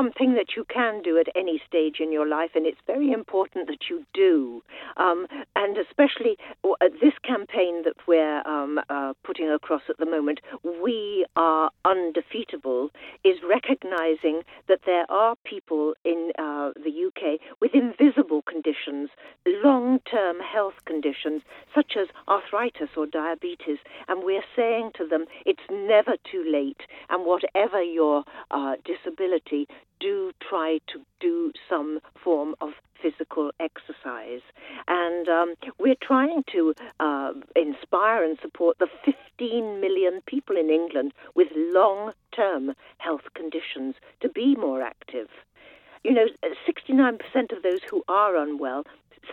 something that you can do at any stage in your life, and it's very important that you do. Um, and especially uh, this campaign that we're um, uh, putting across at the moment, We Are Undefeatable, is recognizing that there are people in uh, the UK with invisible conditions, long term health conditions, such as arthritis or diabetes. And we're saying to them, it's never too late. And whatever your uh, disability, do try to do some form of physical exercise. And um, we're trying to uh, inspire and support the 15 million people in England with long term health conditions to be more active. You know, 69% of those who are unwell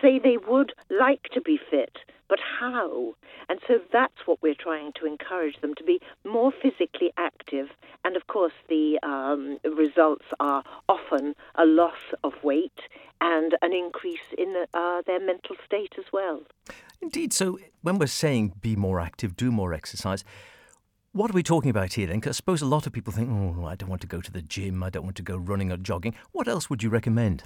say they would like to be fit, but how? And so that's what we're trying to encourage them to be more physically active. And of course, the um, results are often a loss of weight and an increase in uh, their mental state as well. Indeed. So when we're saying be more active, do more exercise, what are we talking about here then? Because I suppose a lot of people think, oh, I don't want to go to the gym, I don't want to go running or jogging. What else would you recommend?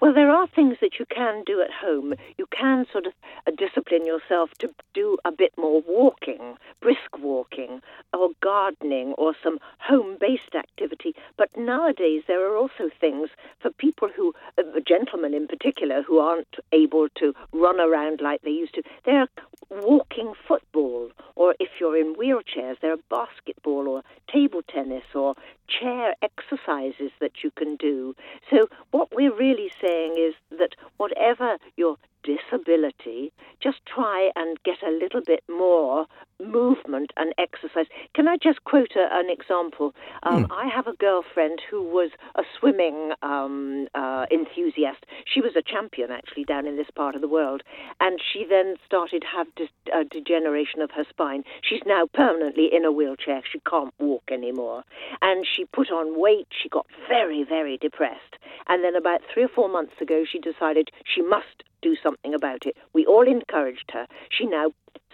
Well, there are things that you can do at home. You can sort of uh, discipline yourself to do a bit more walking, brisk walking, or gardening, or some home based activity. But nowadays, there are also things for people who, uh, gentlemen in particular, who aren't able to run around like they used to. There are walking football, or if you're in wheelchairs, there are basketball or table tennis or chair exercises that you can do. So, what we're really saying is that whatever your disability, just try and get a little bit more movement and exercise. Can I just quote a, an example? Um, mm. I have a girlfriend who was a swimming um, uh, enthusiast. She was a champion actually down in this part of the world, and she then started to have de- a degeneration of her spine. She's now permanently in a wheelchair. She can't walk anymore, and she put on weight. She got very, very depressed, and then about three or four months ago, she decided she must do something about it. We all encouraged her. She now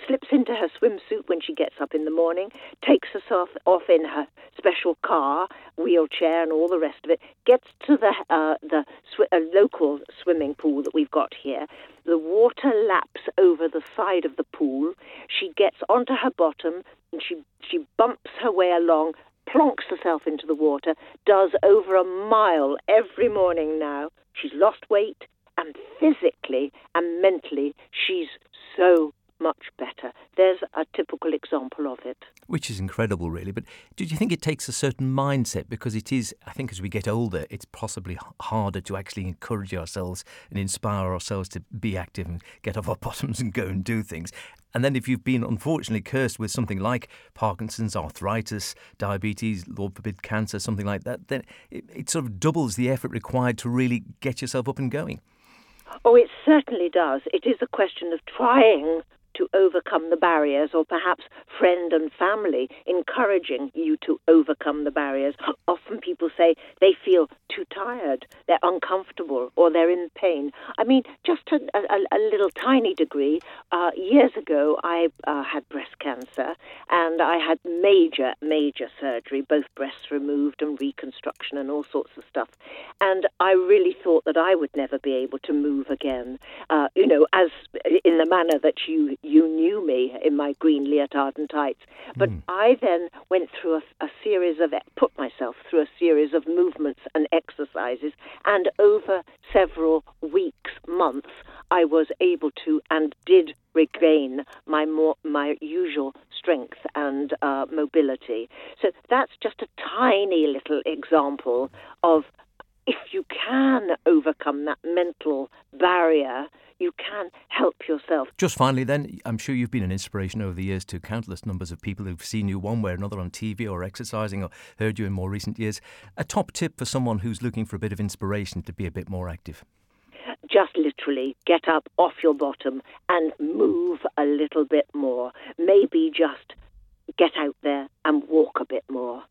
slips into her swimsuit when she gets up in the morning, takes herself off in her special car, wheelchair, and all the rest of it, gets to the uh, the sw- uh, local swimming pool that we've got here. The water laps over the side of the pool. She gets onto her bottom and she she bumps her way along. Plonks herself into the water, does over a mile every morning now. She's lost weight, and physically mentally, she's so much better. There's a typical example of it. Which is incredible, really. But do you think it takes a certain mindset? Because it is, I think, as we get older, it's possibly harder to actually encourage ourselves and inspire ourselves to be active and get off our bottoms and go and do things. And then if you've been unfortunately cursed with something like Parkinson's, arthritis, diabetes, Lord forbid cancer, something like that, then it, it sort of doubles the effort required to really get yourself up and going. Oh, it certainly does. It is a question of trying to overcome the barriers, or perhaps friend and family encouraging you to overcome the barriers. Often people say they feel too tired, they're uncomfortable, or they're in pain. I mean, just a, a, a little tiny degree. Uh, years ago, I uh, had breast cancer, and I had major, major surgery, both breasts removed and reconstruction and all sorts of stuff. And I really thought that I would never be able to move again. Uh, you know, as in the manner that you you knew me in my green leotard and tights. But mm. I then went through a, a series of, put myself through a series of movements and exercises, and over several weeks, months, I was able to and did regain my more my usual strength and uh, mobility. So that's just a tiny little example of if you can overcome that mental barrier you can help yourself. Just finally, then, I'm sure you've been an inspiration over the years to countless numbers of people who've seen you one way or another on TV or exercising or heard you in more recent years. A top tip for someone who's looking for a bit of inspiration to be a bit more active? Just literally get up off your bottom and move a little bit more. Maybe just get out there and walk a bit more.